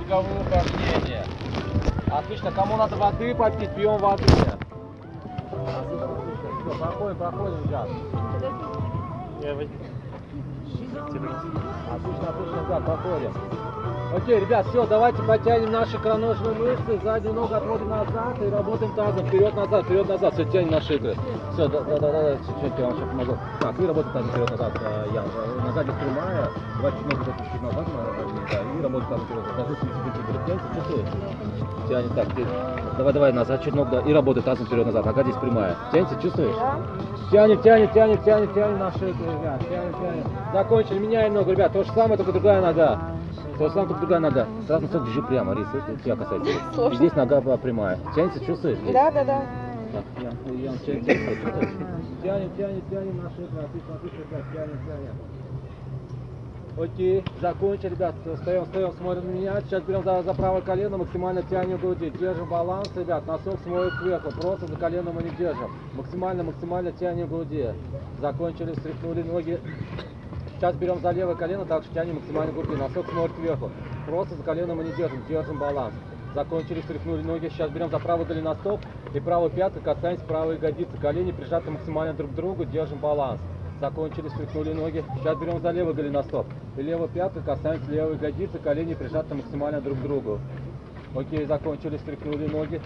беговые упражнения. Отлично. Кому надо воды попить, пьем воды. Отлично, отлично. Все, проходим, проходим, ребят. Отлично, отлично, ребят, проходим. Окей, ребят, все, давайте потянем наши икроножные мышцы, заднюю ногу отводим назад и работаем тазом, вперед-назад, вперед-назад, все, тянем наши икры. Все, да, да, да, да, чуть-чуть я вам сейчас помогу. Так, и работаем тазом вперед-назад, э, Ян. Э, Нога здесь прямая, давайте ногу чуть назад, на- да, и работаем тазом вперед. Даже если секунд тянется, чувствуешь? Тянет, так, ты- давай, давай, назад, чуть ногу, да, и работай тазом вперед-назад, нога здесь прямая. Тянется, чувствуешь? Тянет, тянет, тянет, тянет, тянет наши икры, ребят, тянет, тянет. Закончили, меняем ногу, ребят, то же самое, только другая нога. То же самое, только другая нога. Сразу носок держи прямо, Рис, тебя касается. И здесь нога была прямая. Тянется, чувствуешь? Да, да, да. Тянем, тянем, тянем наши отлично, отлично, тянем, тянем. Окей, закончили, ребят, встаем, встаем, смотрим на меня, сейчас берем за, за правое колено, максимально тянем груди, держим баланс, ребят, носок смотрит кверху, просто за колено мы не держим, максимально, максимально тянем груди, закончили, встряхнули ноги, сейчас берем за левое колено, также тянем максимально груди, носок смотрит кверху, просто за колено мы не держим, держим баланс, закончили, встряхнули ноги, сейчас берем за правый голеностоп и правую пятку, касаемся правой ягодицы, колени прижаты максимально друг к другу, держим баланс. Закончили, встряхнули ноги. Сейчас берем за левый голеностоп. И левой пяткой касаемся левой ягодицы, колени прижаты максимально друг к другу. Окей, закончили, встряхнули ноги.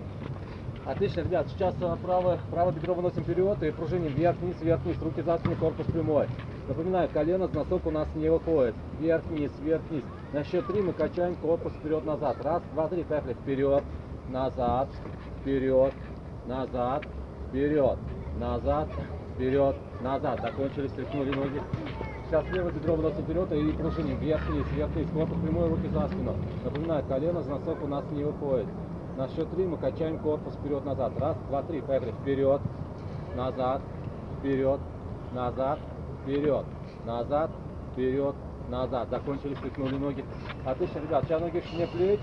Отлично, ребят, сейчас а, правое, правое бедро выносим вперед и пружиним вверх-вниз, вверх-вниз, руки за спину, корпус прямой. Напоминаю, колено с носок у нас не выходит. Вверх-вниз, вверх-вниз. На счет три мы качаем корпус вперед-назад. Раз, два, три, поехали. Вперед, назад, вперед, назад, вперед, назад, вперед, назад. Закончили, стряхнули ноги. Сейчас левое бедро выносим вперед и пружиним вверх-вниз, вверх-вниз. Корпус прямой, руки за спину. Напоминаю, колено с носок у нас не выходит. На счет три мы качаем корпус вперед-назад. Раз, два, три. Поехали. Вперед, назад, вперед, назад, вперед, назад, вперед, назад. Закончили, стряхнули ноги. Отлично, ребят. Сейчас ноги ширине плеч,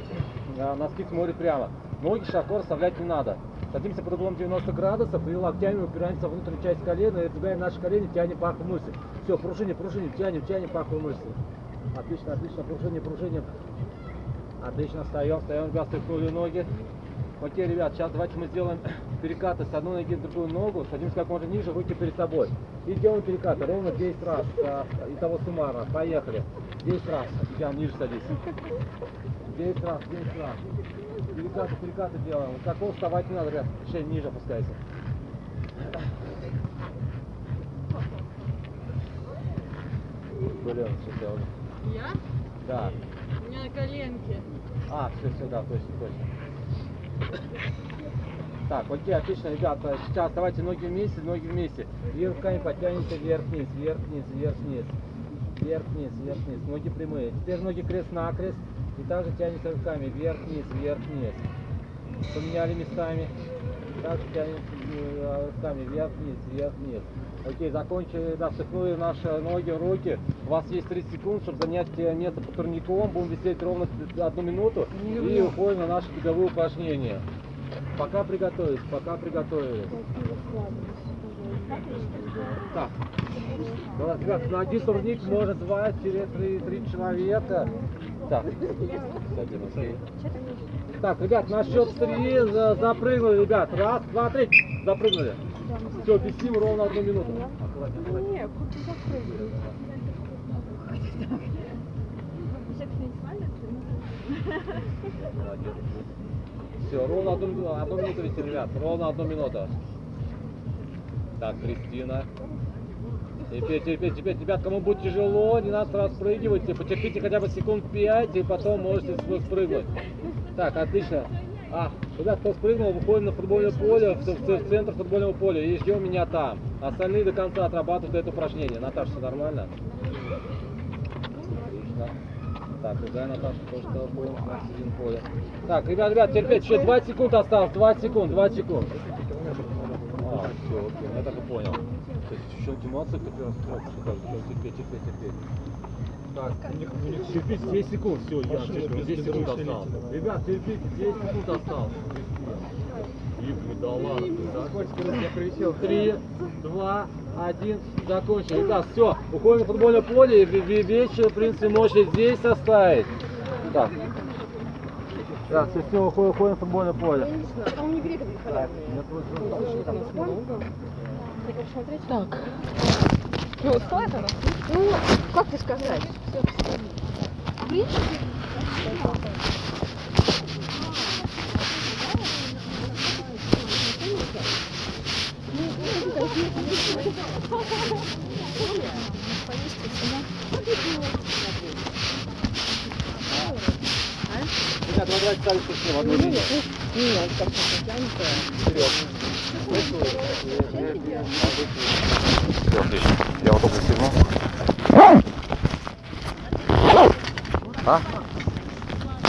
а, носки смотрят прямо. Ноги широко расставлять не надо. Садимся под углом 90 градусов и локтями упираемся в внутреннюю часть колена и двигаем наши колени, тянем паху мышцы. Все, пружиним, пружиним, тянем, тянем паху мышцы. Отлично, отлично, пружиним, пружиним. Отлично, встаем, встаем, ребят, стряхнули ноги. Окей, ребят, сейчас давайте мы сделаем перекаты с одной ноги на другую ногу, садимся как можно ниже, руки перед собой. И делаем перекаты ровно 10 раз, а, итого суммарно. Поехали. 10 раз, я ниже садись. 10 раз, 10 раз. Перекаты, перекаты делаем. Вот такого вставать не надо, ребят, шея ниже опускайся. Блин, что делать? Я? Да. У меня на коленке. А, все, все, да, точно, точно. Так, окей, отлично, ребята. Сейчас давайте ноги вместе, ноги вместе. И руками подтянемся вверх-вниз, вверх-вниз, вверх-вниз. Вверх-вниз, вверх-вниз. Ноги прямые. Теперь ноги крест-накрест. И также тянемся руками вверх-вниз, вверх-вниз. Поменяли местами. Также тянемся э, руками вверх-вниз, вверх-вниз. Окей, закончили, да, встряхнули наши ноги, руки. У вас есть 30 секунд, чтобы занять место по турником. Будем висеть ровно одну минуту. И уходим на наши беговые упражнения. Пока приготовились, пока приготовились. Так. Ребят, на один турник три, три человека. Так. Так, ребят, на счет три за- запрыгнули, ребят. Раз, два, три. Запрыгнули. Все, висим ровно одну минуту. Аккуратнее, аккуратнее. Не, куртку закрыли. Молодец. Все, ровно одну, мину- одну минуту висим, ребят. Ровно одну минуту. Так, Кристина. Терпеть, терпеть, терпеть. Ребят, кому будет тяжело, не надо сразу спрыгивайте. Потерпите хотя бы секунд 5, и потом можете спры- спрыгнуть. Так, отлично. А, ребят, кто спрыгнул, выходим на футбольное поле, в, в- в центр футбольного поля и ждем меня там. Остальные до конца отрабатывают это упражнение. Наташа, все нормально? Так, другая Наташа тоже толкуем на середину поля. Так, ребят, ребят, терпеть, еще 20 секунд осталось, 20 секунд, 20 секунд. А, все, окей, я так и понял. Смотришь, что так, всё, терпеть, терпеть, терпеть. Так, терпите, 10 секунд, все, я терплю, 10 секунд осталось. Ребят, терпите, 10 секунд осталось. Игорь, да ладно, закончи, короче, я прилетел. 3, 2, 1, закончили. Ребят, все, уходим на футбольное поле, и ве- ве- вечер, в принципе, можете здесь оставить. Так, Да, все, все, уходим, уходим в футбольное поле. А. Ты? Так. Ну, стоит оно? Ну, как тебе сказать? В принципе, Ребят, вы давайте стали с в одну линию. Нет, как. Все, отлично. Я вот только сигнал. А?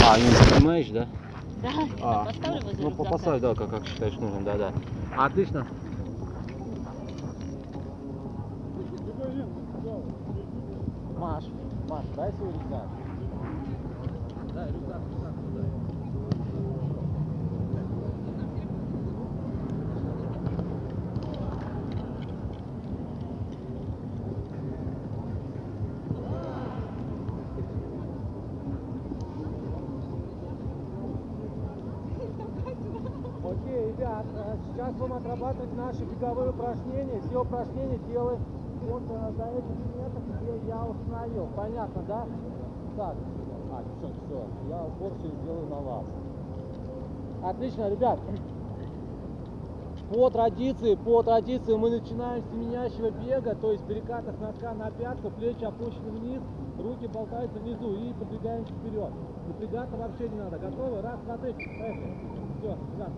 А, не снимаешь, да? Да, А, поставлю возле ну, поставь, да, как, как считаешь нужным, да, да. Отлично. Маш, Маш, дай свой рюкзак. Дай рюкзак, рюкзак, рюкзак. Окей, ребят, э, сейчас будем отрабатывать наши беговые упражнения. Все упражнения делаем вот э, до этих метров, где я установил. Понятно, да? Так, а, все, все, я упор сделаю на вас. Отлично, ребят. По традиции, по традиции мы начинаем с семенящего бега, то есть переката с носка на пятку, плечи опущены вниз, руки болтаются внизу и продвигаемся вперед. Напрягаться вообще не надо. Готовы? Раз, два, три. Поехали. Все, ребят.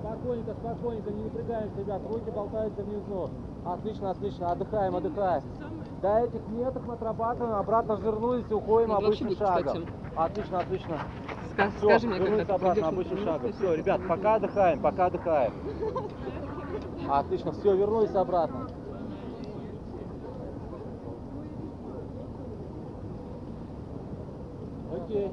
Спокойненько, спокойненько, не напрягаемся, ребят. Руки болтаются внизу. Отлично, отлично. Отдыхаем, отдыхаем. До этих метров отрабатываем, обратно жирнулись и уходим вообще обычным шагом. Отлично, отлично. Ска- Все, Скажи мне, когда обратно обычным шагом. Все, ребят, пока отдыхаем, пока отдыхаем. Отлично, все, вернулись обратно. Окей.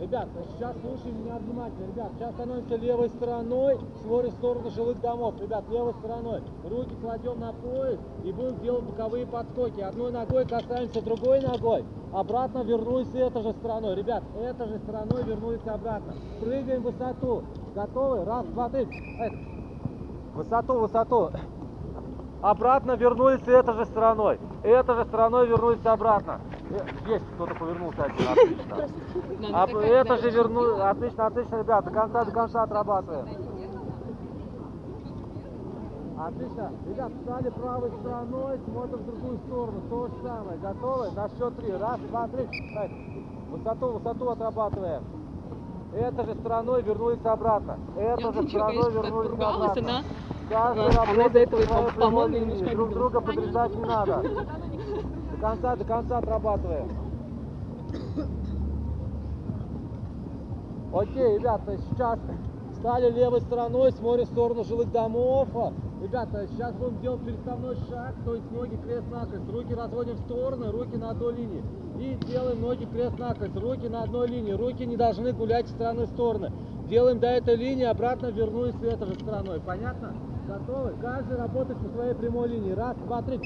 Ребят, сейчас слушай меня внимательно. Ребят, сейчас становимся левой стороной, смотрим в сторону жилых домов. Ребят, левой стороной. Руки кладем на пояс и будем делать боковые подскоки. Одной ногой касаемся другой ногой. Обратно вернулись этой же стороной. Ребят, этой же стороной вернулись обратно. Прыгаем в высоту. Готовы? Раз, два, три. Эй. Высоту, высоту. Обратно вернулись этой же стороной. Этой же стороной вернулись обратно. Э, Есть, кто-то повернулся один, отлично. А это же штука. Отлично, отлично, ребят, до конца, до конца отрабатываем. Отлично. Ребят, встали правой стороной, смотрим в другую сторону. То же самое. Готовы? На счет три. Раз, два, три. Эй, Высоту, высоту отрабатываем. Этой же стороной вернулись обратно. Этой Я же стороной так вернулись обратно. она- Каждый работает по своей прямой линии. Друг друга подрезать не надо. Конца, до конца отрабатываем. Окей, ребята, сейчас стали левой стороной, смотрим в сторону жилых домов. Ребята, сейчас будем делать переставной шаг, то есть ноги крест-накрест. Руки разводим в стороны, руки на одной линии. И делаем ноги крест-накрест, руки на одной линии. Руки не должны гулять из стороны в стороны. Делаем до этой линии, обратно вернулись с этой же стороной. Понятно? Готовы? Каждый работает по своей прямой линии. Раз, два, три.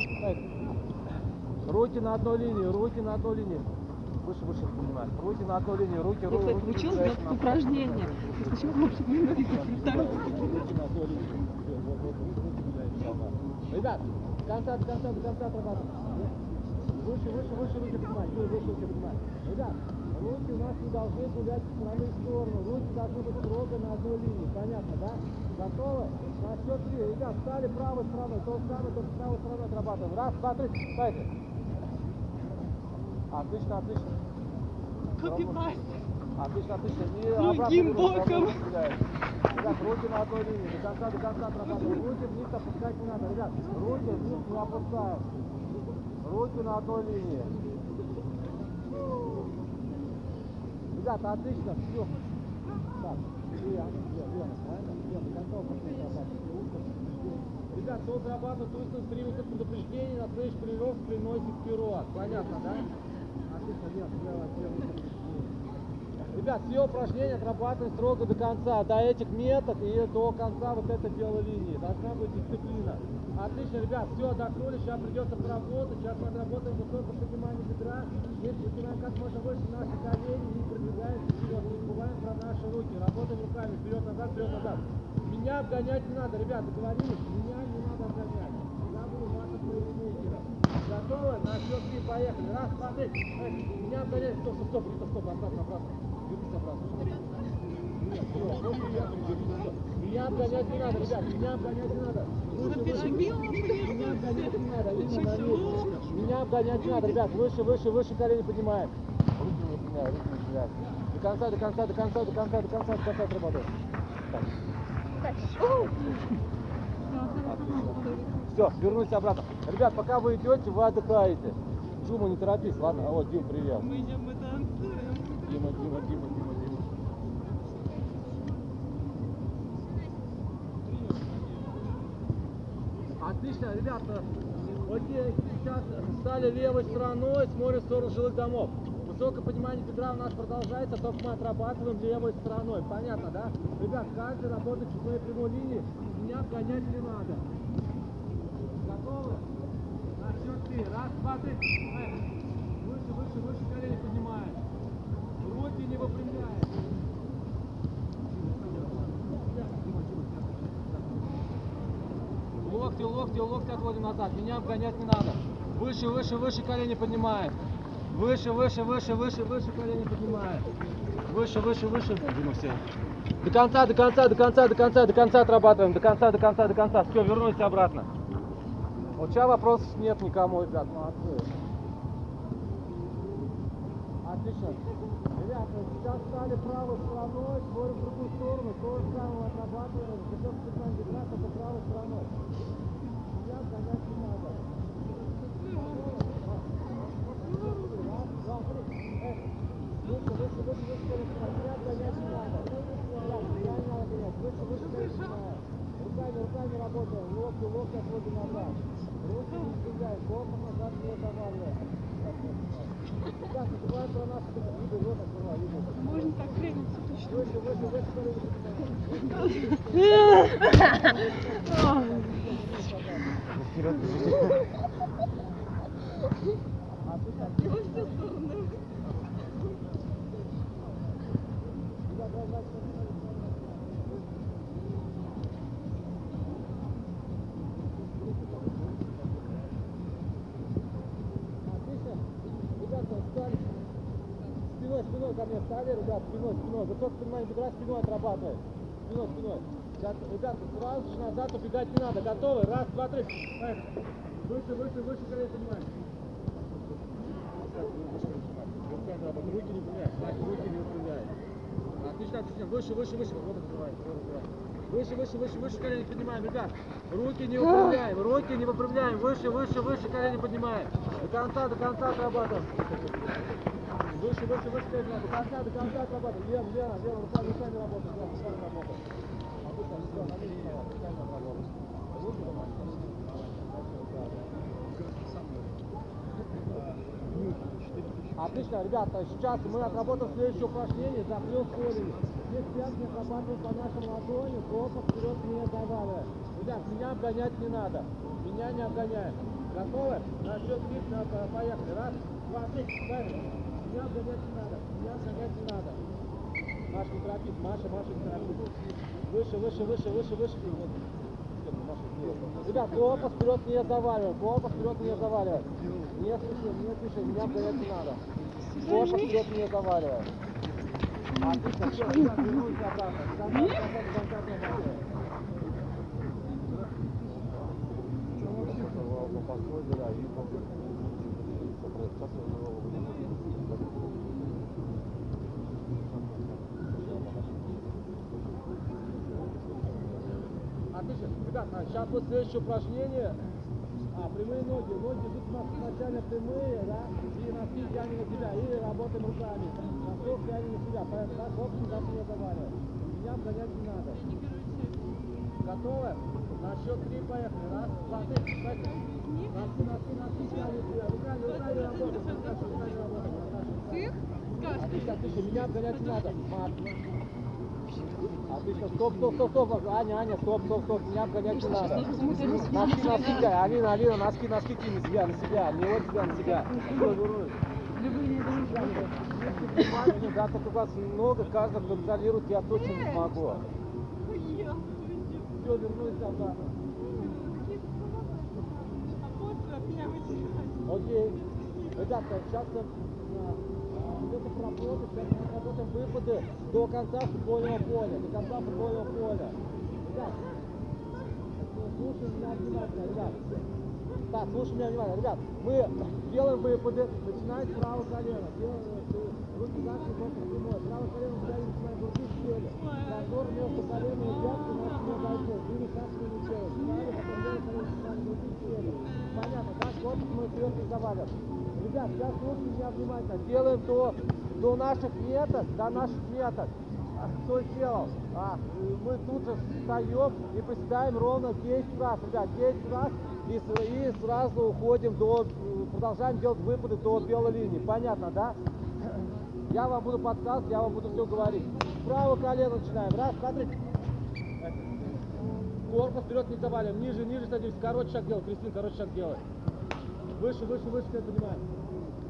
Руки на одной линии, руки на одной линии. Выше, выше поднимаешь. Руки на одной линии, руки, Я, руки. кстати, руки училась выдвигаешь на упражнение. Почему вообще не? Руки на одной линии. Ребят, конца, конца, конца отрабатываем. Выше, выше, выше руки поднимать. Вы выше руки поднимать. Ребят, руки у нас не должны гулять с стороны в сторону. Руки должны быть строго на одной линии. Понятно, да? Готовы? На счет три. Ребят, встали правой стороной. То же самое, только правой стороной отрабатываем. Раз, два, три. Поехали. Отлично, отлично. Копипаст. Отлично, отлично. Не Другим обратно вернусь, боком. Ребят, руки на одной линии. До конца, до конца отрабатываем. Руки вниз опускать не надо. Ребят, руки вниз не опускаем. Руки на одной линии. Ребята, отлично. Все. Так, Лена, Лена, правильно? До конца упустить Ребят, кто отрабатывает тусклый привод предупреждения, на следующий тренировку приносит вперед. Понятно, да? Ребят, все упражнения отрабатываем строго до конца, до этих меток и до конца вот этой белой линии. Должна быть дисциплина. Отлично, ребят, все, отдохнули, сейчас придется поработать. Сейчас мы отработаем высокое поднимание бедра. Здесь поднимаем как можно выше наши колени и продвигаемся вперед. Не забываем про наши руки. Работаем руками вперед-назад, вперед-назад. Меня обгонять не надо, ребят, договорились? Меня не надо обгонять. Я буду вашим плеймейкером. Готовы? На счет три, поехали. Раз, два, три. Меня обгоняет. Стоп, стоп, стоп, Рита, стоп, обратно, обратно. Вернись обратно. Нет, всё. Меня обгонять не надо, ребят, меня обгонять не надо. Меня обгонять не надо. Меня обгонять не надо, ребят, выше, выше, выше колени поднимаем. Руки не выпрямляй, руки не выпрямляй. До конца, до конца, до конца, до конца, до конца, до конца отработаем. Так. Все, вернусь обратно. Ребят, пока вы идете, вы отдыхаете. Джума, не торопись, ладно? А вот, Дим, привет. Мы идем, мы танцуем. Дима, Дима, Дима, Дима, Дима. Отлично, ребята. Окей, сейчас стали левой стороной, смотрим в сторону жилых домов. Высокое поднимание бедра у нас продолжается, только мы отрабатываем левой стороной. Понятно, да? Ребят, каждый работает в прямой линии. Меня обгонять не надо. Готовы? На счет три. Раз, два, три. Выше, выше, выше колени поднимаем. Руки не выпрямляем. Локти, локти, локти отводим назад. Меня обгонять не надо. Выше, выше, выше колени поднимаем. Выше, выше, выше, выше, выше колени поднимаем. Выше, выше, выше. Дима, все. До конца, до конца, до конца, до конца, до конца отрабатываем. До конца, до конца, до конца. Все, вернулись обратно. Вот сейчас вопросов нет никому, ребят. Молодцы. Отлично. Ребята, сейчас стали правой стороной, смотрим в другую сторону, то же самое отрабатываем, зачем специально бедра, только правой стороной. Меня гонять не надо. Раз, два, три. Эй, выше, выше, выше, выше, выше, меня гонять не надо. Меня не надо гонять. Выше, выше, выше, начинаем. Руками, руками работаем, локти, локти отводим назад. Можно так время точно. Выше, выше, выше, выше. Отлично. Ребята, встали. Спиной, спиной ко мне встали, ребят, спиной, спиной. Высокое поднимание бедра, спиной отрабатываем. Спиной, спиной. Сейчас, ребята, сразу же назад убегать не надо. Готовы? Раз, два, три. Эх. Выше, выше, выше колени поднимаем. Руки не выпрямляем. Значит, руки не выпрямляем. Отлично, отлично. Выше, выше, выше. Вот открываем, вот открываем. Выше, выше, выше, выше колени поднимаем, ребят. Руки не выпрямляем, руки не выпрямляем. Выше, выше, выше колени поднимаем. До конца, до конца отрабатываем. Выше, выше, выше. До конца, до конца отрабатываем. Лев, лево, лево, руками, руками работаем. Лев, руками работаем. Отлично, все, на месте, руками отрабатываем. Руки помогите. Отлично, ребята, сейчас мы отработаем следующее упражнение, заплюс колени. Здесь пятки отрабатываем по нашим ладони, корпус вперед не заваливая. Ребят, меня обгонять не надо, меня не обгоняем. Готовы? На счет три, поехали. Раз, два, три, поехали. Меня обгонять не надо, меня обгонять не надо. Маша, не торопись, Маша, Маша, не торопись. Выше, выше, выше, выше, выше. Вот. Маша, сделай. Ребят, корпус вперед не заваливаем, корпус вперед не заваливаем. Не спешим, не спешим, меня обгонять не надо. Корпус вперед не заваливаем. Отлично, все, вернулись обратно. До конца, до конца, до конца отрабатываем. Отлично. Ребят, а сейчас вот следующее упражнение. А, прямые ноги. Ноги идут у нас изначально прямые, да? И носки тянем на себя. И работаем руками. Носок тянем на себя. Поэтому так, вот сюда не заваливаем. Меня обгонять не надо. Готовы? На счет три поехали. Раз, два, три. Поехали. Носки, носки, носки тянем на себя. Руками, руками работаем. Руками работаем. Руками. Как? Отлично, отлично, меня обгонять не надо. Марк. Отлично, стоп, стоп, стоп, стоп. Аня, Аня, стоп, стоп, стоп, меня обгонять не надо. Носки, носки. Алина, Алина, носки, носки кинь на себя, на себя, не от себя, на себя. Да, только вас много, каждый контролирует, я точно не смогу. Все, вернусь обратно. Окей. Ребята, сейчас где-то проработать, сейчас мы работаем выпады до конца футбольного поля, до конца футбольного поля. Ребят, слушай меня внимательно, ребят. Так, слушай меня внимательно, ребят. Мы делаем выпады, начинаем с правого колена. Делаем руки спину, руки прямой. Правое колено взяли, начинаем грудь щели. Зазор между коленом и пяткой нас не зайдет. Или как мы не делаем. Правильно, потом левое колено начинаем грудь щели. Понятно, да? Корпус мы вперед не завалим. Ребят, сейчас слушайте меня внимательно. Делаем до, до наших меток, до наших меток. А Что сделал? А, мы тут же встаем и приседаем ровно 10 раз. Ребят, 10 раз и, и сразу уходим до, продолжаем делать выпады до белой линии. Понятно, да? Я вам буду подсказывать, я вам буду все говорить. Правое колено начинаем. Раз, смотри. Корпус вперед не завалим. Ниже, ниже садимся. Короче шаг делай. Кристин, короче шаг делай. Выше, выше, выше, я понимаю.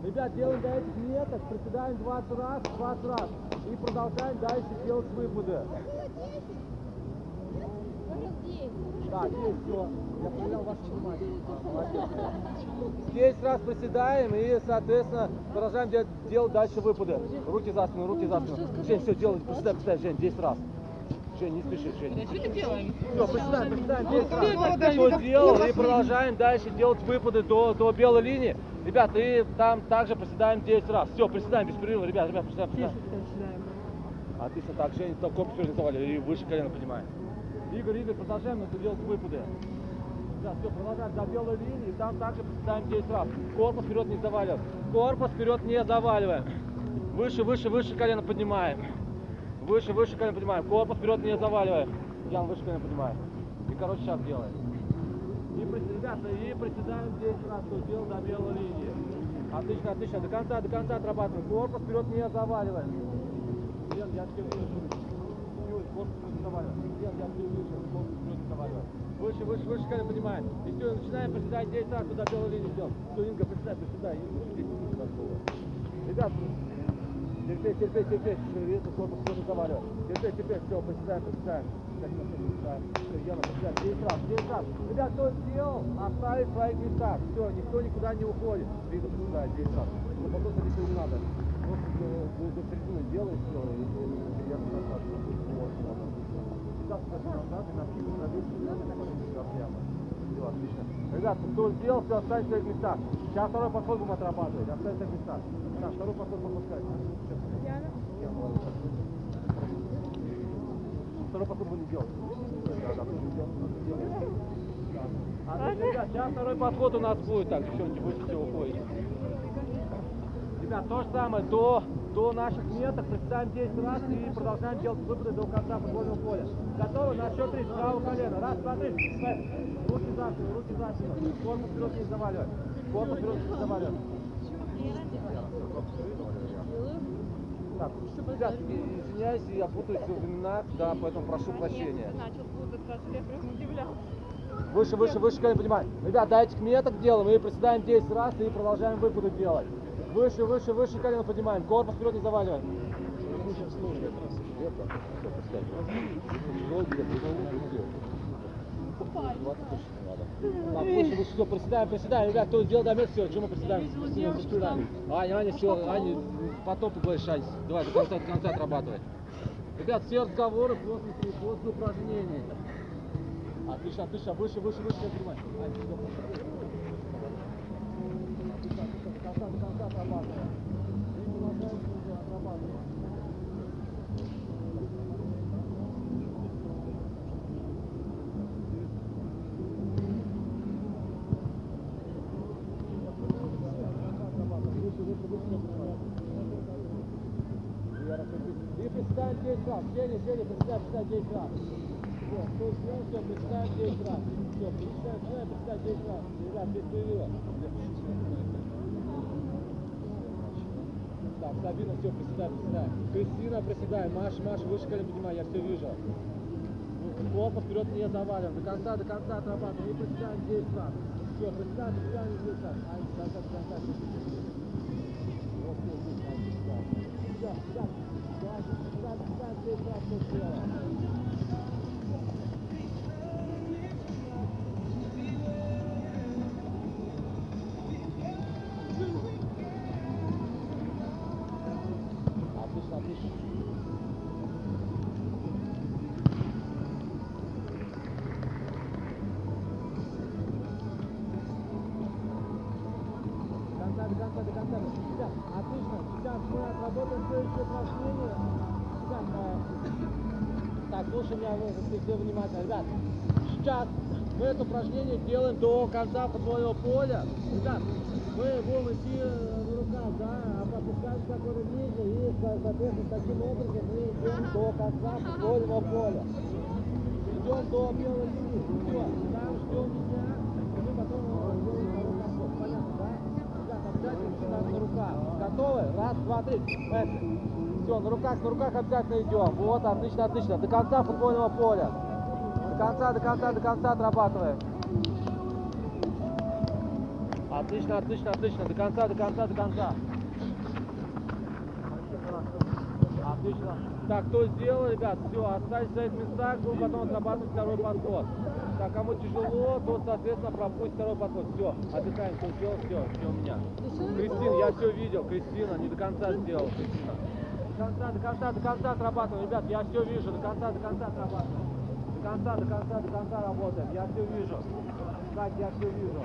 Ребят, делаем до этих меток, приседаем 20 раз, 20 раз. И продолжаем дальше делать выпады. Так, есть все. Я понял ваше внимание. Молодец. 10 раз приседаем и, соответственно, продолжаем делать, делать дальше выпады. Руки за спину, руки за спину. Жень, все, делай, приседай, приседай, Жень, 10 раз. Жень, не спеши, Жень. Что ты делаешь? Все, приседаем, приседаем 10 раз. Что сделал, и продолжаем дальше делать выпады до, до белой линии. Ребят, и там также приседаем 10 раз. Все, приседаем без перерыва, ребят, ребят, приседаем, приседаем. Отлично, так, Женя, там корпус реализовали и выше колено поднимаем. Игорь, Игорь, продолжаем это делать выпады. Да, все, продолжаем до белой линии, и там также приседаем 10 раз. Корпус вперед не заваливаем. Корпус вперед не заваливаем. Выше, выше, выше колено поднимаем. Выше, выше колено поднимаем. Корпус вперед не заваливаем. Ян, выше колено поднимаем. И, короче, шаг делаем. И, ребята, и приседаем 10 раз, что сделал до белой линии. Отлично, отлично. До конца, до конца отрабатываем. Корпус вперед не заваливаем. Лен, я тебя вижу. Юль, корпус вперед заваливаем. Лен, я тебя вижу. Корпус вперед заваливаем. Выше, выше, выше колено поднимаем. И все, начинаем приседать 10 раз, до белой линии сделать. Все, Инга, приседай, приседай. Инга, 10 минут готово. Ребят, терпеть, терпеть, терпеть. Видно, корпус вперед не заваливаем. Терпеть, терпеть. Все, приседаем, приседаем. Катина, все, приседаем. Все, Яна, приседаем. 10 раз, 10 раз. Ребят, кто сделал, оставить в своих местах. Все, никто никуда не уходит. Видно, приседает 10 раз. Но потом садиться не надо. Просто до, до, до середины делай все. И, я назад. Вот, вот. Сейчас назад и на пиво садись. Прямо. Все, отлично. Ребят, кто сделал, все, оставить в своих местах. Сейчас второй подход будем отрабатывать. Оставить в своих местах. Да, второй подход пропускать. Второй подход будем делать. Отлично, ребят, сейчас второй подход у нас будет. Так, девчонки, будете все уходите. Ребят, то же самое, до, до наших меток приседаем 10 раз и продолжаем делать выпады до конца футбольного поля. Готовы? На счет 3, правое колено. Раз, два, три. Руки за спину, руки за спину. Корпус вперед не заваливай. Корпус вперед не заваливай. Так, ребят, извиняюсь, я путаюсь в именах, да, поэтому прошу прощения. Выше, выше, выше, колено поднимаем. Ребят, этих меток делаем и приседаем 10 раз и продолжаем выпады делать. Выше, выше, выше колено поднимаем. Корпус вперед не заваливаем. Так, выше, выше, все, приседаем, приседаем. Ребят, кто сделал до метра, все, чему приседаем? Приседаем, приседаем. Аня, Аня, все, Аня, потом ты говоришь, Ань, давай, до конца, до конца отрабатывай. Ребят, все разговоры после, после упражнений. Отлично, отлично, выше, выше, выше, я понимаю. Ань, всё, отлично, отлично, до конца, до конца отрабатывай. И продолжаем уже отрабатывать. И приседаем 10 раз. Женя, Женя, приседаем, приседаем 10 раз. Все, кто сделал, все, приседаем 10 раз. Все, приседаем, приседаем, приседаем 10 раз. Ребят, без перерыва. Так, стабильно, все, приседай, приседай. Кристина, приседай. Маша, Маша, выше колен поднимай, я все вижу. Ну, Плотно вперед не завалим. До конца, до конца отрабатываем. И приседаем 10 раз. Все, приседаем, приседаем 10 раз. Ай, до конца, до конца. Вот, вот, вот, ай, да. Все, все. Давай, приседаем, приседаем 10 раз, внимательно. Ребят, сейчас мы это упражнение делаем до конца футбольного поля. Ребят, мы будем идти на руках, да, опускаемся какое-то ниже и, со- соответственно, таким образом мы идем до конца футбольного поля. Идем до белой линии. Все, там ждем меня, и мы потом э, делаем второй подход. Понятно, да? Ребят, обязательно начинаем на руках. Готовы? Раз, два, три. Все, на руках, на руках обязательно идем. Вот, отлично, отлично. До конца футбольного поля. До конца, до конца, до конца отрабатываем. Отлично, отлично, отлично. До конца, до конца, до конца. Отлично. Так, кто сделал, ребят, все, оставьте свои места, будем потом отрабатывать второй подход. Так, кому тяжело, тот, соответственно, пропустит второй подход. Все, отдыхаем, кто сделал, все, все у меня. Кристина, я все видел, Кристина, не до конца сделал, Кристина. До конца, до конца, до конца отрабатываем, ребят, я все вижу, до конца, до конца отрабатываем. Конца, до конца, до конца работаем, я все вижу. Так, я все вижу.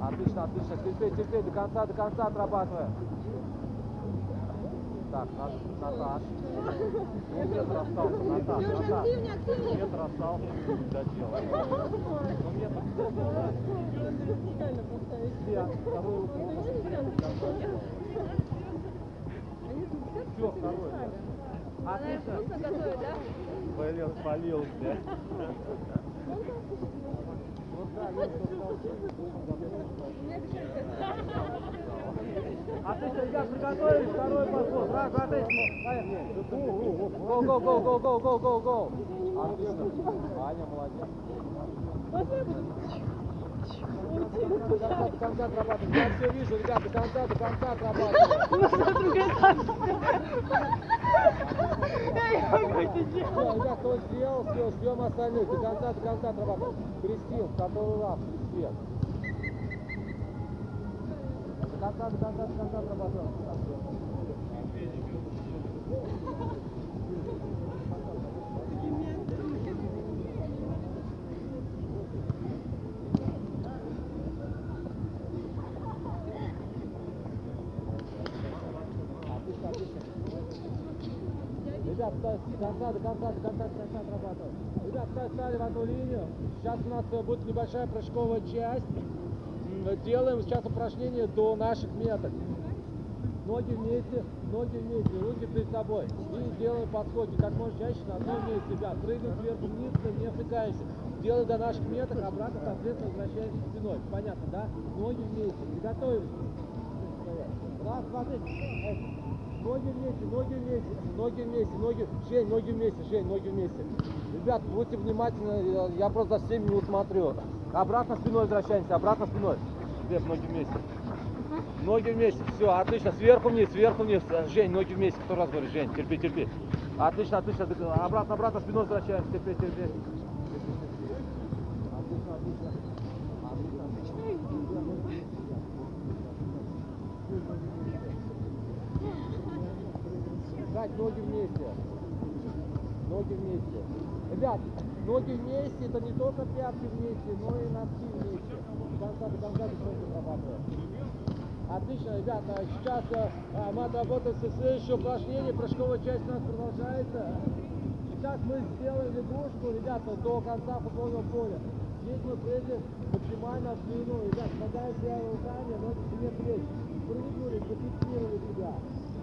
Отлично, отлично, терпеть, терпеть, до конца, до конца отрабатываем. Так, На- Наташ. Метр остался, Наташ, Наташ. Метр остался, не доделал. Ну, метр Все, руку. Все, второй. Отлично. Блин, спалился. Вот да, я Отлично, ребят, приготовились, второй подход. Раз, два, три. Go, go, go, go, go, go, go, go. Отлично. Аня, молодец. До конца, отрабатываем. Я все вижу, ребят, до конца, до конца отрабатываем. Все, ребят, кто сделал, все, ждем остальных. До конца, до конца отрабатываем. Кристин, второй раз, свет. До конца, до конца, до конца отрабатываем. Отлично, отлично. Ребят, ста- до конца, до конца, до конца, до конца отрабатываем. Ребят, ста- стали в одну линию. Сейчас у нас э, будет небольшая прыжковая часть. Делаем сейчас упражнение до наших меток. Ноги вместе, ноги вместе, руки перед собой. И делаем подходи как можно чаще на одном месте, ребят. Прыгаем сверху вниз, не отвлекаемся. Делаем до наших меток, обратно, соответственно, возвращаемся спиной. Понятно, да? Ноги вместе. Приготовились. Раз, два, три. Ноги вместе, ноги вместе, ноги вместе, ноги. Жень, ноги вместе, Жень, ноги вместе. Ребят, будьте внимательны, я- просто за всеми не усмотрю. Обратно спиной возвращаемся, обратно спиной. Глеб, ноги вместе. Ноги вместе, все, отлично. Сверху вниз, сверху вниз. Э, Жень, ноги вместе. Кто раз говорит? Жень, терпи, терпи. Отлично, отлично. Обратно, обратно спиной возвращаемся. Терпи, терпи. Отлично, отлично. Отлично. Держать ноги вместе. Ноги вместе. Ребят, ноги вместе, это не только пятки вместе, но и носки вместе. До конца, до конца до конца отрабатываем. Отлично, ребята, сейчас э, а, мы отработаем следующее упражнение, прыжковая часть у нас продолжается. Сейчас мы сделаем лягушку, ребята, до конца футбольного поля. Здесь мы прыгаем максимально в длину, ребят, хватаем себя руками, ноги себе плечи. Прыгнули, зафиксировали себя.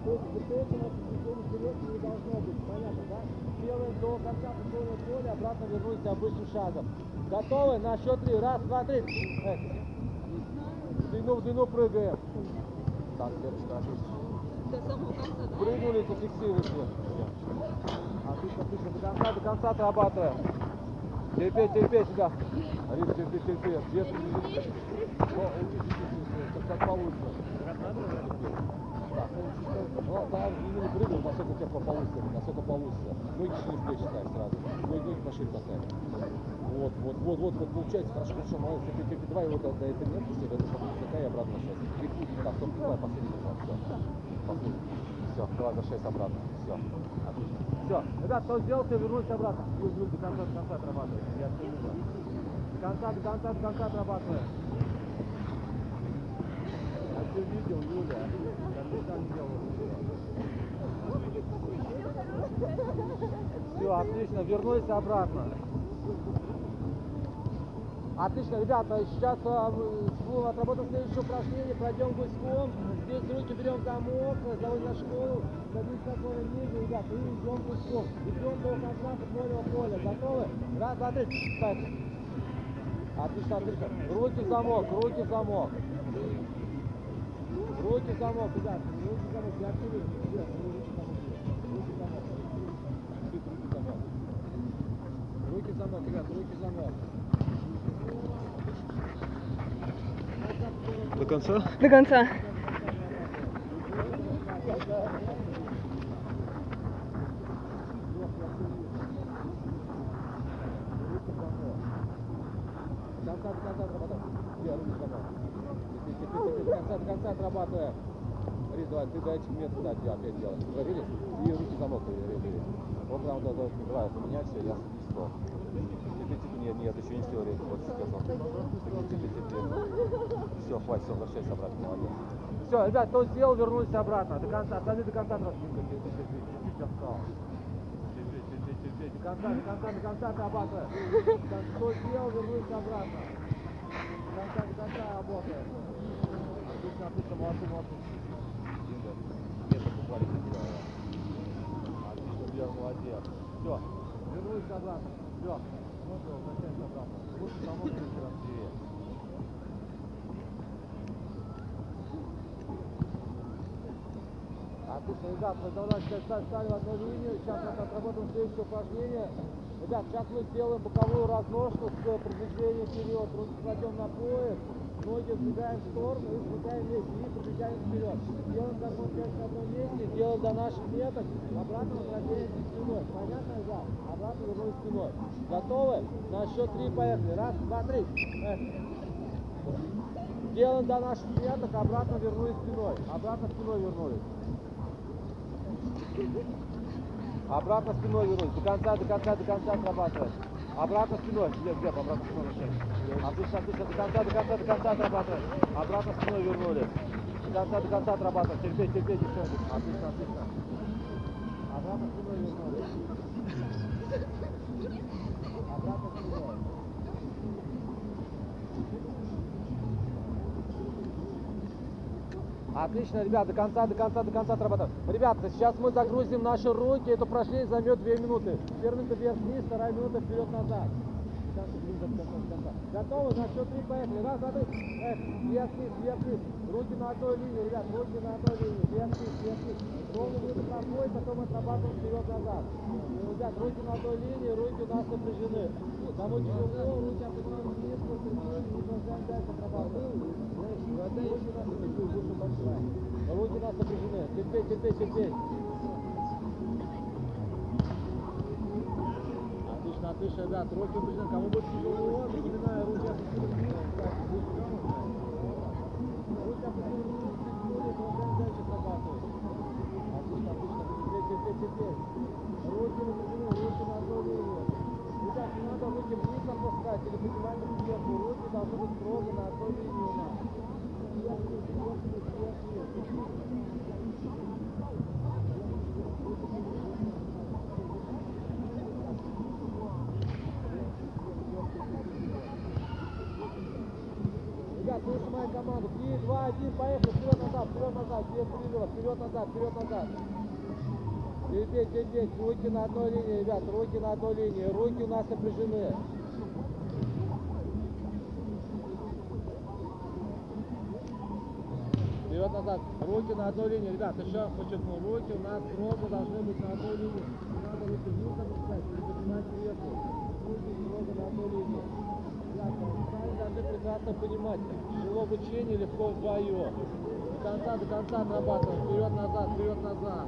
То есть вот это у нас движение вперед не должно быть, понятно, да? Делаем до конца футбольного поля, обратно вернулись обычным шагом. Готовы? На счет три. Раз, два, три. Эх. Длину, в длину прыгаем. Так, Верочка, отлично. Прыгнули, зафиксируйте. Отлично, отлично. До конца, до конца отрабатываем. Терпеть, терпеть сюда. Рис. О, учись, учись, учись, как получится. Ну, да, не, прыгай, насколько у тебя получится, насколько получится. Ноги через плечи ставь сразу. Ноги, ноги пошире поставь. Вот, вот, вот, вот, вот, получается, хорошо, хорошо, молодец. Терпи, терпи, давай вот до, до этой метки себе, до такая и обратно на 6. Три пути, так, стоп, давай, последний назад, все. Последний. Все, давай за 6 обратно, все. Отлично. Все, ребят, кто сделал, все вернулись обратно. Юль, Юль, до конца, до конца отрабатывай. Я все. До конца, до конца, до конца отрабатывай. Я все видел, Юля. Так. Все, отлично, вернулись обратно. Отлично, ребята, сейчас а, мы будем отработать следующее упражнение, пройдем гуськом, здесь руки берем замок, заводим на школу, садимся на поле ниже, ребят, и идем гуськом, идем до конца футбольного поля, готовы? Раз, два, три, поехали. Отлично, отлично, руки в замок, руки в замок. Руки замок, ребят, руки замок, я ребят, руки замок, руки замок. Руки замок. Руки замок, ребят, руки замок. До конца? До конца. До конца, до конца отрабатываем. Где руки в замок? Теперь, теперь, теперь, до конца, до конца отрабатываем. Давай, ты до этих метров, да, тебя опять. Уже видишь? И руки замок, Рис, Рис. Вот прям вот это нравится поменять, я садись в стол. Нет, нет, еще не сделал Рис, вот он. Теперь. Все, хватит, все, возвращайся обратно, молодец. Все, ребят, кто сделал, вернулись обратно. До конца, остальные до конца терпеть. До конца, до конца, до конца. Так, Кто сделал, вернулись обратно. До конца, до конца работаем. Отлично, отлично, молодцы, молодцы. Инга, метр буквально забираю. Вера, молодец. Все, вернулись обратно. Все, ну все, возвращаемся обратно. Лучше еще раз дверей. Отлично, ребят, сейчас стали в одну линию, сейчас мы отработаем следующее упражнение. Ребят, сейчас мы сделаем боковую разножку с продвижением вперед. Руки кладем на пояс, сдвигаем в сторону и смыкаем вместе и продвигаем вперед. Делаем каждую часть на одном месте, делаем до наших меток, обратно возвращаемся спиной. Понятно, ребят? Обратно вернулись спиной. Готовы? На счет три поехали. Раз, два, три. Поехали. Делаем до наших меток, обратно вернулись спиной. Обратно спиной вернулись. Обратно спиной вернуть. До конца, до конца, до конца отрабатывать. Обратно спиной. Где, где, обратно спиной начать. Отлично, отлично. До конца, до конца, до конца отрабатывать. Обратно спиной вернули. До конца, до конца отрабатывать. Терпеть, терпеть, девчонки. Отлично, отлично. Обратно спиной вернули. Обратно спиной. Отлично, ребят, до конца, до конца, до конца отрабатываем. Ребята, сейчас мы загрузим наши руки, это упражнение займет 2 минуты. Первая минута вверх-вниз, вторая минута вперед-назад. Готовы? На счет три поехали. Раз, два, три. Эх, вверх-вниз, вверх-вниз. Руки на одной линии, ребят, руки на одной линии. Вверх-вниз, вверх-вниз. Ровно выдох на пояс, потом отрабатываем вперед-назад. Ребят, руки на одной линии, руки у нас напряжены. Кому тяжело, руки опускаем вниз, продолжаем дальше отрабатывать. Руки у нас напряжены, Руки у нас напряжены. Терпеть, терпеть, терпеть. Отлично, отлично, ребят. Руки напряжены. Кому будет тяжело, напоминаю, руки опустили вниз. Руки опустили вниз, чуть-чуть, продолжаем дальше отрабатывать. Отлично, отлично. Терпеть, терпеть, терпеть. Руки напряжены, руки на одной линии. Ребят, не надо руки вниз опускать или поднимать их сверху. Руки должны быть строго на одной линии у нас. Команду. 3, 2, 1, поехали. Вперед, назад, вперед, назад. Без перерыва. Вперед, назад, вперед, назад. Терпеть, терпеть. Руки на одной линии, ребят. Руки на одной линии. Руки у нас напряжены. Вперед, вперед, назад. Руки на одной линии, ребят, еще подчеркну. Руки у нас строго должны быть на одной линии. Не надо руки вниз опускать, не поднимать сверху. Руки строго на одной линии. Ребята, сами должны прекрасно понимать, тяжело в учении, легко вдвоем. До конца, до конца отрабатываем. Вперед, назад, вперед, назад.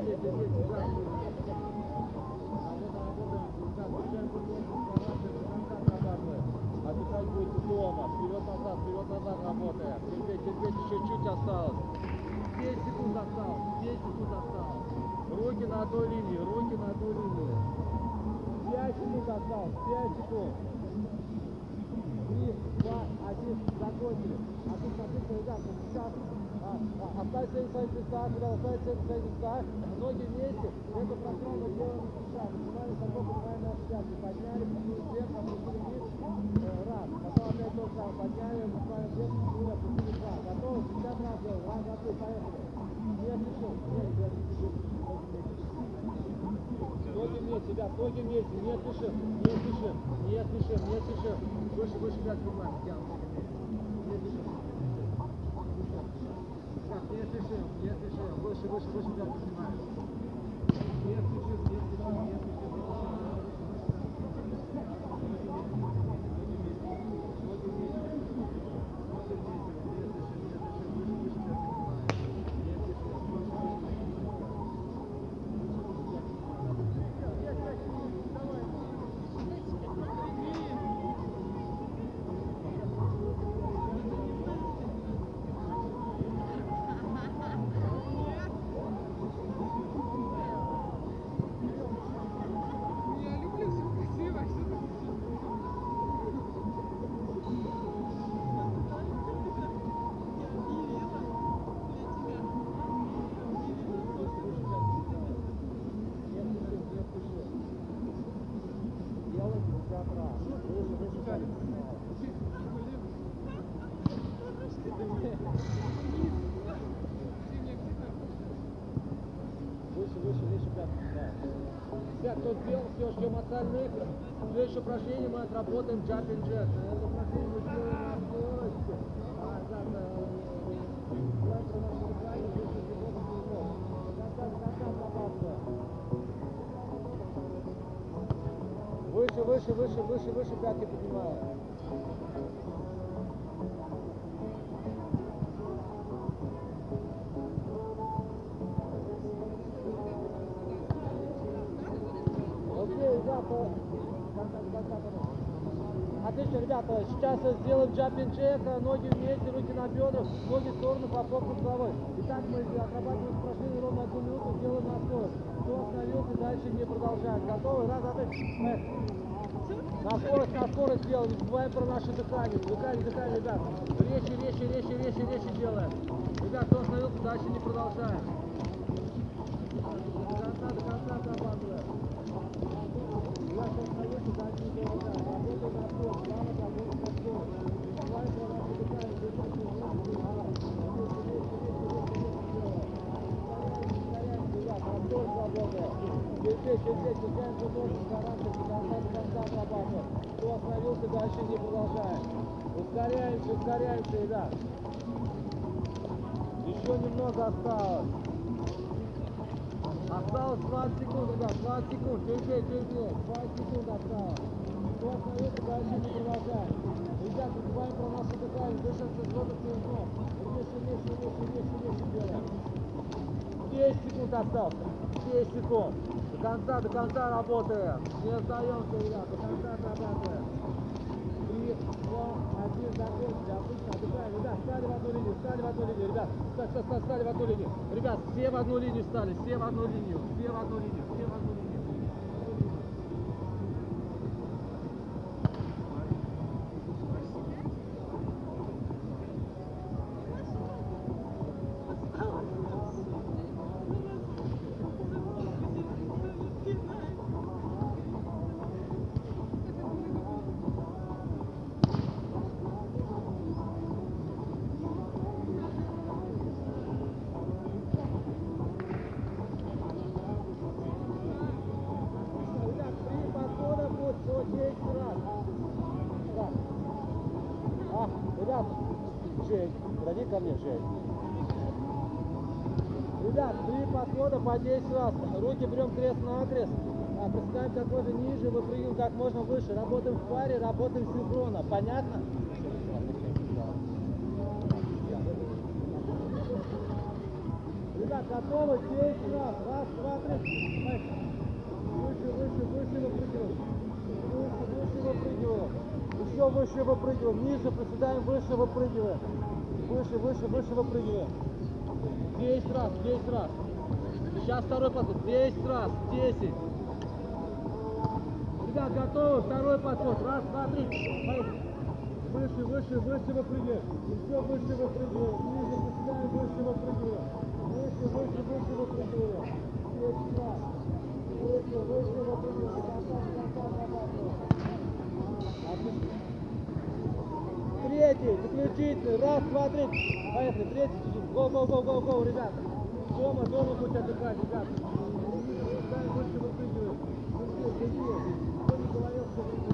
Здесь, здесь, здесь, ребят. Работа, работаем. Ребят, включаем футбол, стараемся, до конца отрабатываем. Отдыхать будете дома. Вперед, назад, вперед, назад работаем. Терпеть, терпеть, еще чуть осталось. 10 секунд осталось, 10 секунд осталось. Руки на одной линии, руки на одной линии. 5 секунд осталось, 5 секунд. 3, 2, 1, закончили. А тут смотрите, ребят, сейчас а, а, оставьте свои места, ребят, оставьте свои места, ноги вместе. Эту программу делаем сейчас. Начинаем с одного поднимаем на. Подняли, потянули вверх, опустили вниз. Э, Раз. Потом самое. Подняли, поднимаем вверх, потянули, опустили два. Готовы? Сейчас раз делаем. Раз, два, три, поехали. Не спешим. Не, не спешим. Ноги вместе, ребят, ноги вместе, не спешим, не спешим, не спешим, не спешим. Выше, выше, ребят, поднимаем, тянем. Не спешим. Так, не спешим, не спешим, выше, выше, выше, ребят, поднимаем. Не спешим, не спешим, не спешим. Ребят, кто сделал, все, ждем остальных. Следующее упражнение мы отработаем живот и отрабатываем. Выше, выше, выше, выше, выше пятки поднимаем. Отлично, ребята, сейчас сделаем джампинг джек, ноги вместе, руки на бедрах, ноги в сторону, попробуем головой. Итак, мы отрабатываем упражнение ровно одну минуту, делаем на скорость. Кто остановился, дальше не продолжаем. Готовы? Раз, два, три. На скорость, на скорость делаем, не забываем про наше дыхание. Дыхание, дыхание, ребят. Резче, резче, резче, резче, резче делаем. Ребят, кто остановился, дальше не продолжаем. До конца, до конца до конца, Ускоряемся, ускоряемся, ребят. Еще немного осталось. Осталось 20 секунд, ребят, 20 секунд. Терпеть, терпеть. 20 секунд осталось. 10 секунд осталось. 10 секунд. До конца, до конца работаем. Не сдаемся, ребят, до конца отрабатываем. 3, 2, 1, закончили. Отлично, отдыхаем. Ребят, стали в одну линию, стали в одну линию. Ребят, встали, встали, встали, встали в одну линию. Ребят, все в одну линию стали, все в одну линию, все в одну линию, все в одну линию. Ребят, три подхода будет по 10 раз. Да. А, ребят, Жень, подойди ко мне, Жень. Ребят, три подхода по 10 раз. Руки берем крест на крест. А, как можно ниже, выпрыгиваем как можно выше. Работаем в паре, работаем синхронно. Понятно? Ребят, готовы? 10 раз. Раз, два, три. Выше, выше, выше выпрыгиваем. Выше, выше выпрыгиваем. Еще выше выпрыгиваем. Ниже приседаем, выше выпрыгиваем. Выше, выше, выше выпрыгиваем. 10 раз, 10 раз. Сейчас второй подход. 10 раз, 10. Ребят, готовы? Второй подход. Раз, два, три. Поехали. Выше, выше, выше выпрыгиваем. Еще выше выпрыгиваем. Ниже приседаем, выше выпрыгиваем. Выше, выше, выше выпрыгиваем. 10 раз. Выше, выше выпрыгиваем. Отлично. Третий, заключительный. Раз, два, три. Поехали. Третий чуть-чуть. Го, го, го, го, го, ребята. Дома, дома будете отдыхать, ребята. Дай больше выпрыгиваем. Быстрее, быстрее. Кто не говорил, что вы не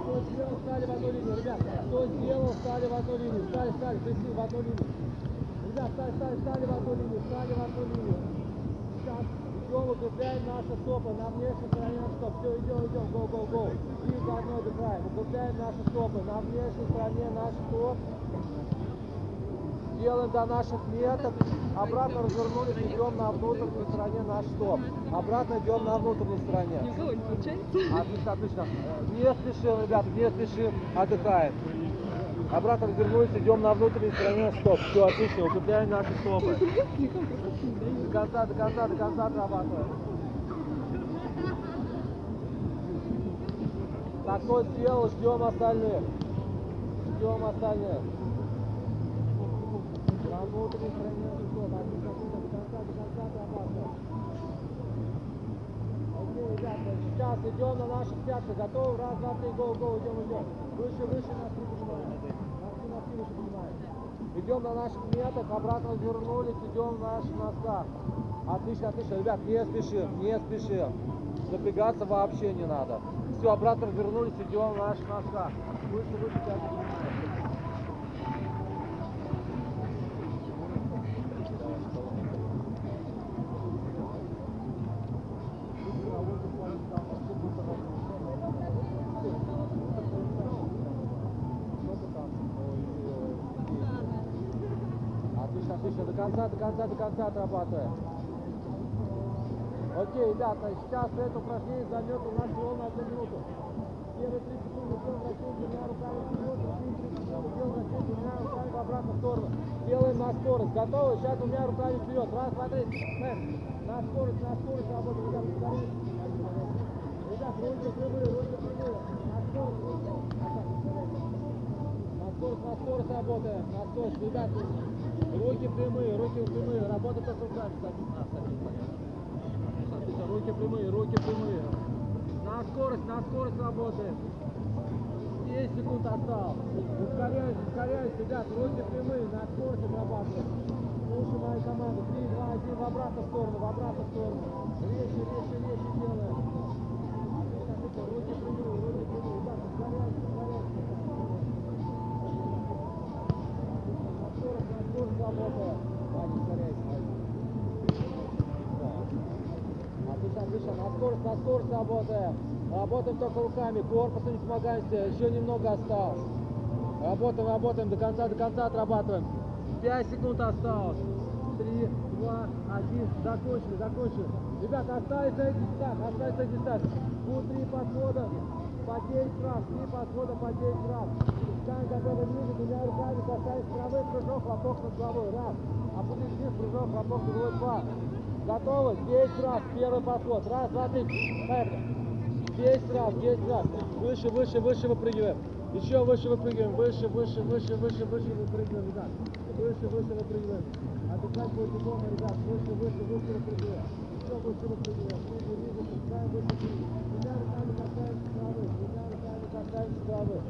Кто сделал, стали в одну линию, ребят. Кто сделал, стали в одну линию. Стали, стали, пришли в одну линию. Ребят, стали, стали, стали в одну линию, стали в одну линию. Сейчас идем, укрепляем наши стопы на внешней стороне стоп. Все, идем, идем, go, go, go. И заодно отдыхаем. Укрепляем наши стопы на внешней стороне наших стоп. Делаем до наших меток. Обратно развернулись, идем на внутренней стороне наш стоп. Обратно идем на внутренней стороне. Отлично, отлично. Э, Не спешим, ребята, не спешим, отдыхаем. Обратно развернулись, идем на внутренней стороне стоп. Все, отлично, укрепляем наши стопы. До конца, до конца, до конца отрабатываем. Так, кто сделал, ждем остальных. Ждем остальных. На внутренней стороне стоп. Отлично, отлично, до конца, до конца отрабатываем. Окей, сейчас идем на наших пятках. Готовы? Раз, два, три, гоу, гоу, идем, идем. Выше, выше нас приподнимаем. Носки, носки выше поднимаем. Идем на наших метах, обратно развернулись, идем в наших носках. Отлично, отлично. Ребят, не спешим, не спешим. Напрягаться вообще не надо. Все, обратно развернулись, идем в наших носках. Выше, выше, пятки поднимаем. Отлично, отлично. До конца, до конца, отрабатываем. Окей, ребята, сейчас это упражнение займет у нас всего на одну минуту. Первые три секунды делаем вращение двумя руками вперед, делаем вращение двумя руками в обратную сторону. Делаем на скорость. Готовы? Сейчас двумя руками вперед. Раз, два, три. На скорость, на скорость работаем. Ребята, повторите. Ребят, руки прямые, руки прямые. На скорость, руки. На скорость, на скорость работаем. На скорость, ребят. Руки прямые, руки прямые. Работа только руками. Садись. А, садись, понятно. Руки прямые, руки прямые. На скорость, на скорость работаем. 10 секунд осталось. Ускоряюсь, ускоряюсь, ребят, руки прямые, на скорость отрабатываем. Слушай мою команду. 3, 2, 1, в обратную сторону, в обратную сторону. Резче, резче, резче делаем. Руки прямые, руки прямые. Ребят, ускоряюсь, ускоряюсь. На скорость, на скорость работаем. Ваня, ускоряйся, Ваня. Отлично, отлично. На скорость, на скорость работаем. Работаем только руками, корпусом не помогаем себе. Еще немного осталось. Работаем, работаем, до конца, до конца отрабатываем. 5 секунд осталось. 3, 2, 1. Закончили, закончили. Ребята, остались на этих местах, остались на этих местах. Будут 3 подхода по 9 раз. 3 подхода по 9 раз. Станем готовы ниже, двумя руками касаясь травы, прыжок, хлопок над головой. Раз. Опустить вниз, прыжок, хлопок над головой. Два. Готовы? 10 раз. Первый подход. Раз, два, три. Поехали. 10 раз, 10 раз. Выше, выше, выше выпрыгиваем. Еще выше выпрыгиваем. Выше, выше, выше, выше, выше выпрыгиваем, ребят. Выше, выше выпрыгиваем. Отдыхать будете дома, ребят. Выше, выше, выше выпрыгиваем. Еще выше выпрыгиваем. Ниже, ниже, пускаем выше. Двумя руками касаемся травы. Двумя руками касаемся травы.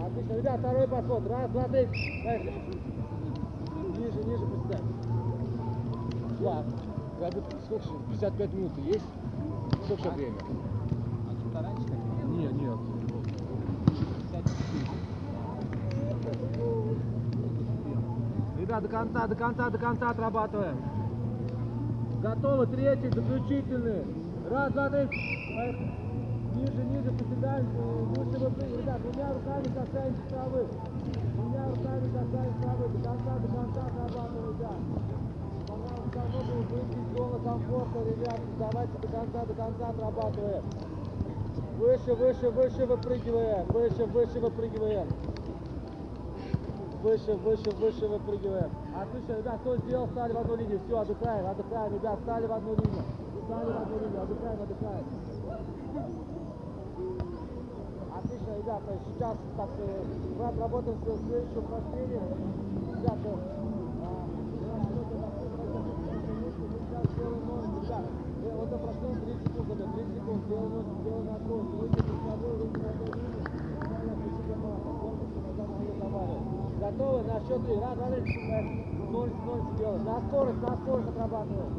Отлично. Ребят, второй подход. Раз, два, три. Поехали. Ниже, ниже приседаем. Габит, сколько сейчас? 55 минут есть? Сколько время? Нет, нет. ребят, до конца, до конца, до конца отрабатываем. Готовы, третий, заключительный. Раз, два, три. Ниже, ниже, приседаем, э, выше выпрыгиваем. Ребят, двумя руками касаемся травы. Двумя руками касаемся травы. До конца, до конца отрабатываем, ребят. Нужно выйти из зоны комфорта, ребят. Давайте до конца, до конца отрабатываем. Выше, выше, выше выпрыгиваем. Выше, выше выпрыгиваем. Выше, выше, выше выпрыгиваем. Отлично, ребят, кто сделал, стали в одну линию. Все, отдыхаем, отдыхаем, ребят, стали в одну линию. Стали в одну линию, отдыхаем, отдыхаем. Отлично, ребята, сейчас так, э, мы отработаем свое следующее упражнение. Ребята, Готовы? На счет три. Раз, два, три. Ноль, ноль сделаем. На скорость, на скорость отрабатываем.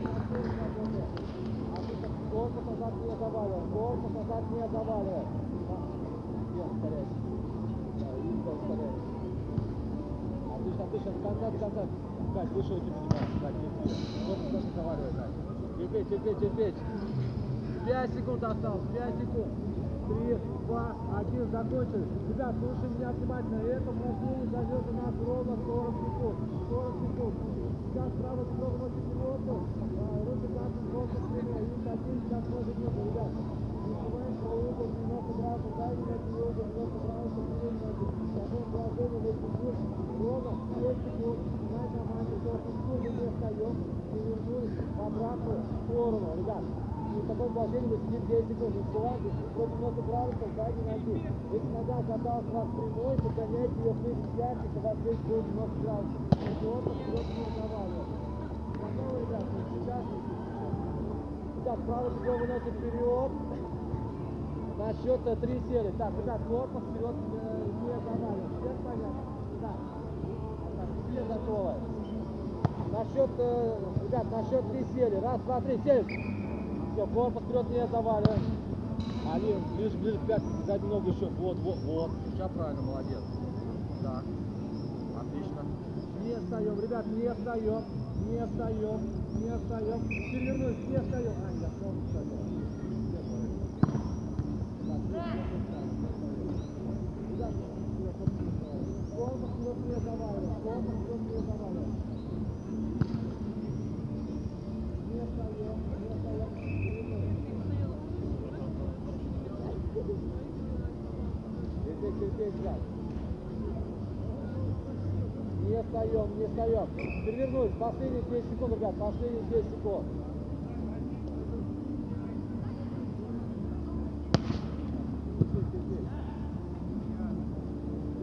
На скорость работаем. Отлично. Корпус назад не заваливаем. Корпус назад не заваливаем. Идем, ускоряйся. Да, видите, ускоряйся. До конца, до конца. Кать, выше руки поднимаем. Кать, терпи. Корпус назад не заваливай, Кать. Терпеть, терпеть, терпеть. 5 секунд осталось, 5 секунд. 3, 2, 1, закончили. Ребят, слушай меня внимательно. Это упражнение займет у нас ровно 40 секунд. 40 секунд. Сейчас выносит вперед. а, Руки наши корпус прямой. И один, сейчас ноги нету, ребят. Не забываем, что угол немного правый, дай мне угол, немного правый, чтобы не ноги. Потом положение на фигур. Ровно 5 секунд. На команде корпус мы не встаем. Перевернулись в обратную сторону, ребят. И в таком положении вы сидите 10 секунд. Не забывайте, чтобы немного градусов сзади ноги. Если нога оказалась у вас прямой, подгоняйте ее вниз пятки, когда здесь будет 90 градусов. Вперед, вперед не заваливаем. Готовы, ребят? Сейчас. Ребят, правый бедро выносит вперед. На счет э, три сели. Так, ребят, корпус вперед э, не заваливаем. Всем понятно? Так, все готовы. На счет, э, ребят, на счет три сели. Раз, два, три, сели. Все, корпус вперед не заваливаем. Али, ближе, ближе к пятке, ногу еще. Вот, вот, вот. Сейчас правильно, молодец. Так. Отлично. Не встаем, ребят, не встаем. Не встаем. Не встаем. Перевернулись, не встаем. А, я снова встаем. Все, молодец. Так, не встаем. Ребят, корпус вперед не встаем, не встаем. Перевернулись. Последние 10 секунд, ребят. Последние 10 секунд. Терпеть, терпеть.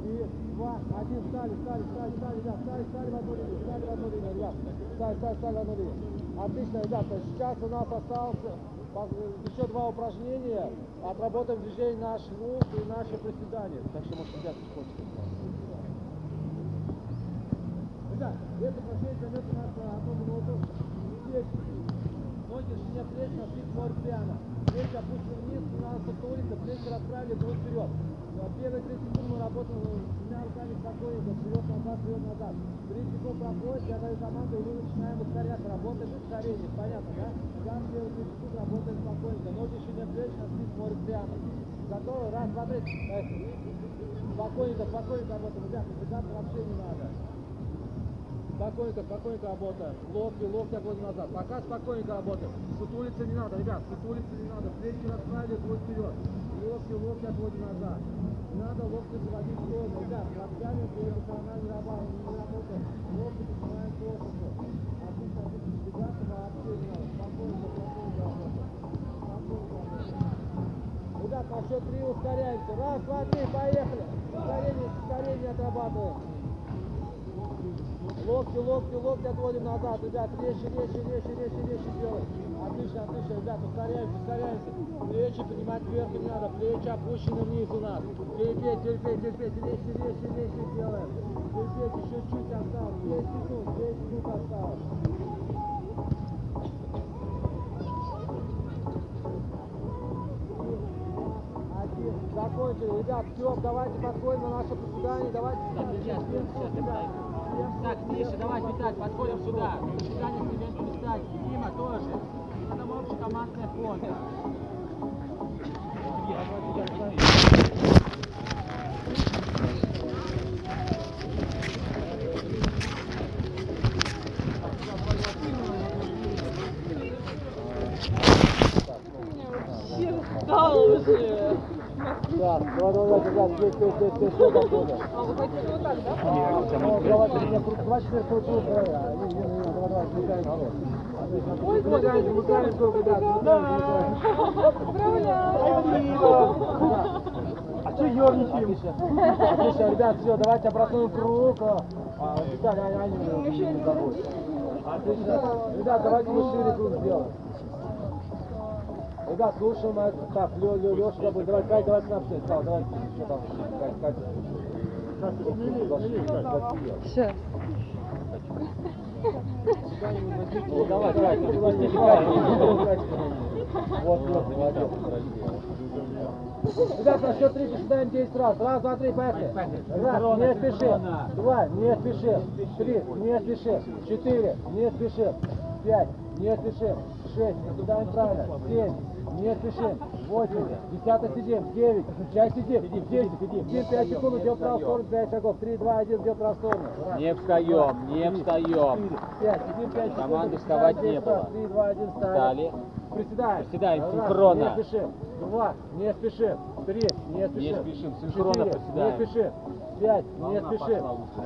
Три, два, один. Встали, встали, встали, встали, ребят. Встали, встали в одну линию. Встали в одну линию, ребят. Встали, встали, встали в одну линию. Отлично, ребята. Сейчас у нас осталось по- еще два упражнения. Отработаем движение наш лук и наше приседание. Так что, может, ребята, хочется. Ребят, это упражнение займет у нас а, одну минуту. Здесь ноги в ширине плеч, носки смотрят прямо. Плечи опущены вниз, не надо сутулиться, плечи расправили, грудь вперед. Первые 3 секунды мы работаем двумя руками спокойненько, вперед-назад, вперед-назад. 3 секунды проходит, я даю команду, и мы начинаем ускоряться. Работаем ускорение, понятно, да? Каждые первые 3 секунды работаем спокойненько. Ноги в ширине плеч, носки смотрят прямо. Готовы? Раз, два, три. Поехали. Спокойненько, спокойненько работаем. Ребят, напрягаться вообще не надо. Спокойненько, спокойненько работаем. Локти, локти отводим назад. Пока спокойненько работаем. Сутулиться не надо, ребят, сутулиться не надо. Плечи расправили, грудь вперед. Локти, локти отводим назад. Не надо локти заводить сторону. Ребят, локтями перепоционально не работаем. Локти поднимаем к корпусу. Отлично, отлично. Двигаться вообще не надо. Работаем. Спокойненько работаем. Ребят, на счет три ускоряемся. Раз, два, три, поехали. Ускорение, ускорение отрабатываем. Локти, локти, локти отводим назад, ребят, резче, резче, резче, резче, резче делаем. Отлично, отлично, ребят, ускоряемся, ускоряемся. Плечи поднимать вверх не надо, плечи опущены вниз у нас. Терпеть, терпеть, терпеть, резче, резче, резче делаем. Терпеть, еще чуть осталось, 10 секунд, 10 секунд осталось. закончили. Ребят, все, давайте подходим на наше приседание, давайте. Так, тише, давай, Виталь, подходим сюда. Виталий, студентами встать. Дима тоже. Это общекомандная фото. Устала Так, давай, давай, ребят, здесь, здесь, здесь, здесь, все подходим. А вы хотите вот так, да? А, ну, давайте, мне круг- два четыре круга, давай, а, не, не, не, давай, давай, смыкаем народ. Смыкаем, смыкаем, сколько, ребят, смыкаем, смыкаем. А что ерничаем? Отлично, ребят, все, давайте обратной круг. А, а, Виталий, а, а, не, не забудь. Отлично. Ребят, давайте мы шире круг сделаем. Ребят, слушаем это. Так, Лё, Лё, Лёша, давай, давай, Кать, давай к нам все. Стал, давай, что там, Кать, Кать. Сейчас. Ну, давай, Кать, Кать. Вот, вот, молодец. Ребят, на счет три посчитаем 10 раз. Раз, два, три, поехали. Раз, не спеши. Два, не спеши. Три, не спеши. Четыре, не спеши. Пять, не спеши. Шесть, посчитаем правильно. Семь, не спешим. Восемь, десятый сидим. Девять, часть сидим. Десять, сидим. Пять секунд, идем в правую сторону, пять шагов. Три, два, один, идем в правую сторону. Не встаем, не встаем. четыре, пять, сидим пять секунд. Команды вставать не было. Три, два, один, встали. Встали. Приседаем. Приседаем синхронно. Не спешим. Два, не спешим. Три, не спешим. спешим, синхронно Четыре, приседаем. не спешим. Пять, не спешим.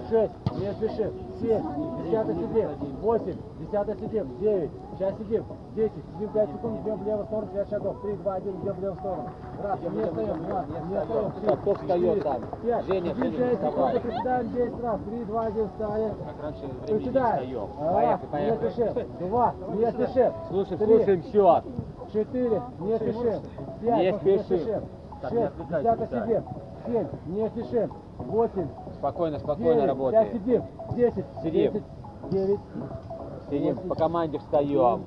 Шесть, не спешим. Семь, десятый сидим. Восемь, десятый сидим. Девять, сейчас сидим. Десять, сидим пять секунд, идем в левую сторону, пять шагов. Три, два, один, идем в левую сторону. Раз, не встаем, два, не встаем. Три, кто встает там? Пять, Женя, сидим вставай. секунд, приседаем десять раз. Три, два, один, встали. Как раньше времени не встаем. Раз, не спешим. Два, не спешим. Слушай, слушаем счет. Четыре, не спешим. Пять, Не не Шесть, Виталий. сидим. Семь, не спешим. Восемь, Спокойно, спокойно девять, работаем. пять сидим. Десять, Сидим. десять, девять, Сидим, по команде встаем.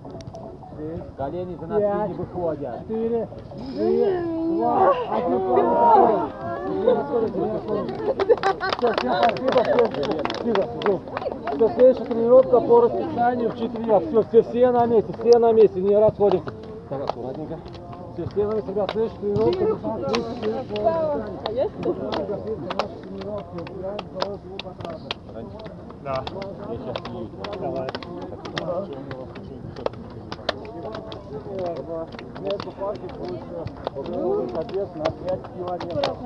шесть, Колени за нас Пять. не выходят. четыре, три, два, один. Полный Не расходимся, расходимся. Всё, всем спасибо, всем спасибо. Жду. Всё, следующая тренировка по расписанию в четверг. Все, все, все на месте, все на месте, не расходимся. Так, аккуратненько. На месте, ребят, нашей тренировке, убираем здоровье звук от рада. Неважно. Между парки будет капец на 5 километров.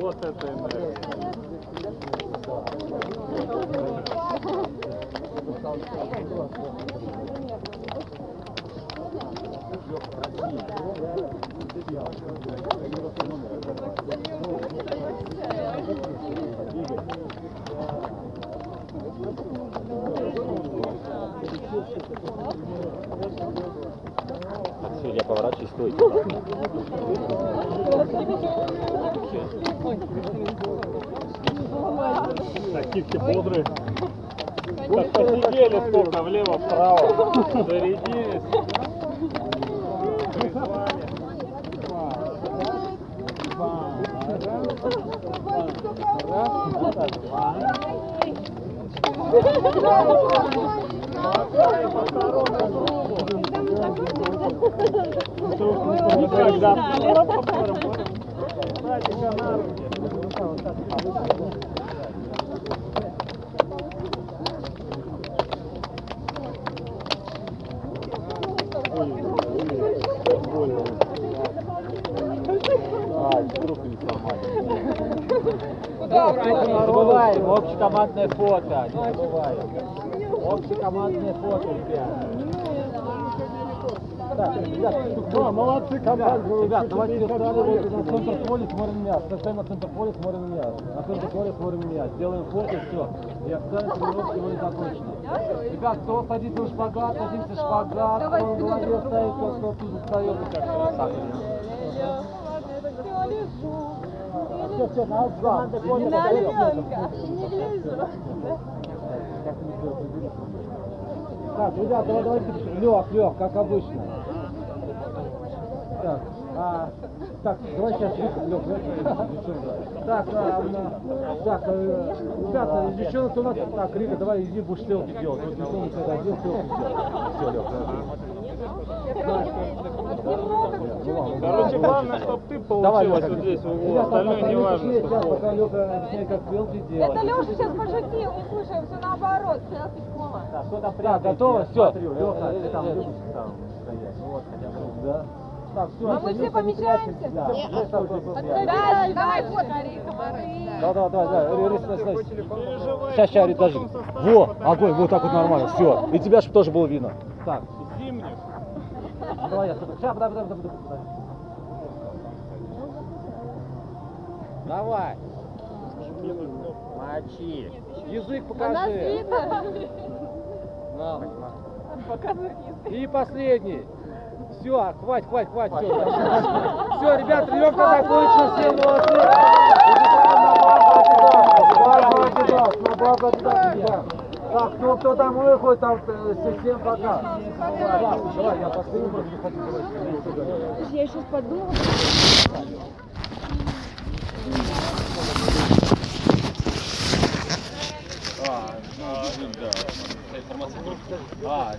Вот это энергия. Так, все, я поворачиваюсь, стойте. Такие бодрые. Посидели сколько влево-вправо. Зарядились. Никогда. Не забываем, общекомандное фото. Не забываем. Общекомандное фото, ребят. Так, ребят, да, команда. Ребят, давайте встали на центр поля, смотрим на меня. Встаем на центр поля, смотрим на меня. На центр поля, смотрим на меня. Сделаем фото, все. И официально тренировка сегодня закончена. Ребят, кто садится в шпагат, садимся в шпагат. Кто в голове стоит, тот, кто тут встает. Все, все, на поля. Не гляжу. Как мы сделали? Так, ребят, давай, давайте, Лех, Лех, как обычно. Так, а, так, давай сейчас, Лех, Так, а, на- так, э, ребята, девчонок у нас, так, Рига, давай иди будешь селфи делать. Вот телефон когда одел, селфи сделай. Все, Лех, Короче, главное, чтобы ты получилась вот здесь в углу, остальное не важно. Сейчас, пока Леха объясняет, как селфи делать. Это Леша сейчас пошутил, не слушай, все наоборот, селфи школа. Так, готово? Все. Леха, ты там любишь там стоять? Вот, хотя бы. Да. Так, все, А мы все помещаемся? Да, Да, давай фоткай. Да, да, да, да, Рис, Рис, Рис. Сейчас, сейчас, даже. Во, огонь, вот так вот нормально, все. И тебя, чтобы тоже было видно. Так, Зимних. давай я. Сейчас, подожди, подожди, подожди. подожди. Давай. Мочи. Язык покажи. На. Показывай И последний. Все, хватит, хватит, хватит. Все, ребят, тренировка закончена, все молодцы. На базу Адидас, на базу Адидас, убегаем. Так, ну кто там выходит, там э, все- всем пока. Да, Давай, я последний просто не хочу говорить. Я сейчас подумала. А,